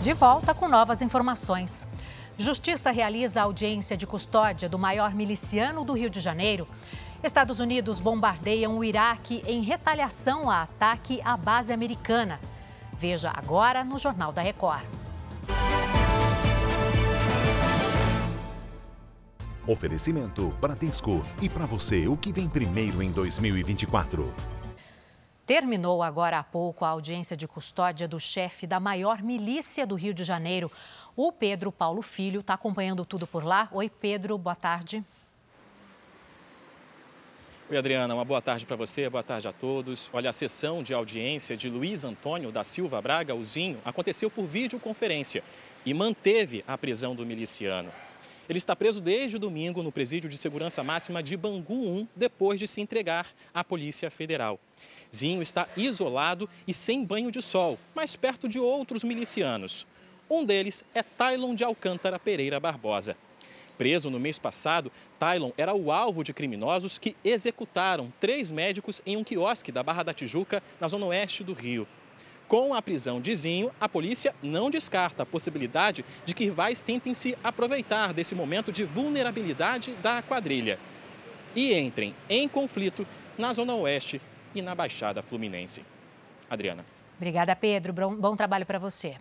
De volta com novas informações. Justiça realiza audiência de custódia do maior miliciano do Rio de Janeiro. Estados Unidos bombardeiam o Iraque em retaliação a ataque à base americana. Veja agora no Jornal da Record. Oferecimento Bradesco. E para você, o que vem primeiro em 2024? Terminou agora há pouco a audiência de custódia do chefe da maior milícia do Rio de Janeiro. O Pedro Paulo Filho está acompanhando tudo por lá. Oi, Pedro, boa tarde. Oi, Adriana, uma boa tarde para você, boa tarde a todos. Olha, a sessão de audiência de Luiz Antônio da Silva Braga, o Zinho, aconteceu por videoconferência e manteve a prisão do miliciano. Ele está preso desde o domingo no presídio de segurança máxima de Bangu 1, depois de se entregar à Polícia Federal. Zinho está isolado e sem banho de sol, mas perto de outros milicianos. Um deles é Tylon de Alcântara Pereira Barbosa. Preso no mês passado, Tylon era o alvo de criminosos que executaram três médicos em um quiosque da Barra da Tijuca, na zona oeste do Rio. Com a prisão de Zinho, a polícia não descarta a possibilidade de que rivais tentem se aproveitar desse momento de vulnerabilidade da quadrilha e entrem em conflito na Zona Oeste e na Baixada Fluminense. Adriana. Obrigada, Pedro. Bom trabalho para você.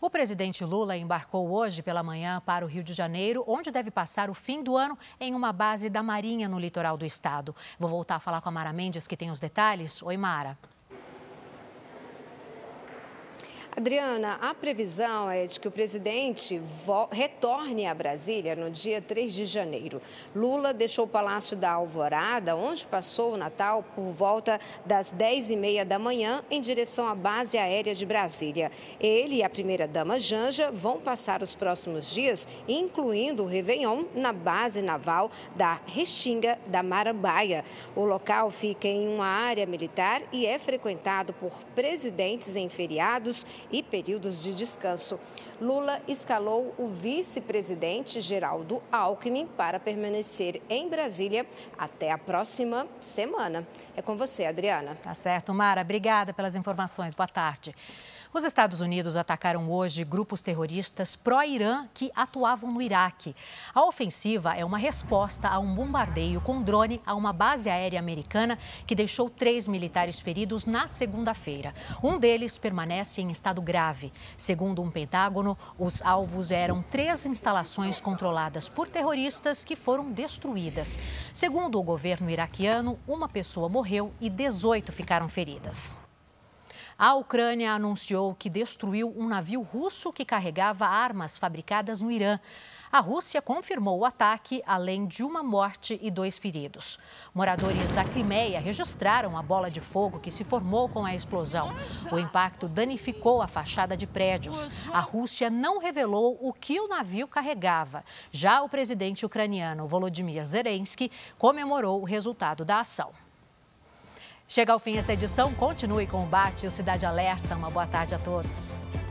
O presidente Lula embarcou hoje pela manhã para o Rio de Janeiro, onde deve passar o fim do ano em uma base da Marinha no litoral do estado. Vou voltar a falar com a Mara Mendes, que tem os detalhes. Oi, Mara. Adriana, a previsão é de que o presidente retorne a Brasília no dia 3 de janeiro. Lula deixou o Palácio da Alvorada, onde passou o Natal, por volta das 10h30 da manhã, em direção à base aérea de Brasília. Ele e a primeira-dama Janja vão passar os próximos dias, incluindo o Réveillon, na base naval da Restinga da Marambaia. O local fica em uma área militar e é frequentado por presidentes em feriados e períodos de descanso. Lula escalou o vice-presidente Geraldo Alckmin para permanecer em Brasília até a próxima semana. É com você, Adriana. Tá certo, Mara. Obrigada pelas informações. Boa tarde. Os Estados Unidos atacaram hoje grupos terroristas pró-Irã que atuavam no Iraque. A ofensiva é uma resposta a um bombardeio com drone a uma base aérea americana que deixou três militares feridos na segunda-feira. Um deles permanece em estado grave. Segundo um Pentágono, os alvos eram três instalações controladas por terroristas que foram destruídas. Segundo o governo iraquiano, uma pessoa morreu e 18 ficaram feridas. A Ucrânia anunciou que destruiu um navio russo que carregava armas fabricadas no Irã. A Rússia confirmou o ataque, além de uma morte e dois feridos. Moradores da Crimeia registraram a bola de fogo que se formou com a explosão. O impacto danificou a fachada de prédios. A Rússia não revelou o que o navio carregava. Já o presidente ucraniano Volodymyr Zelensky comemorou o resultado da ação. Chega ao fim essa edição, continue com o Bate o Cidade Alerta. Uma boa tarde a todos.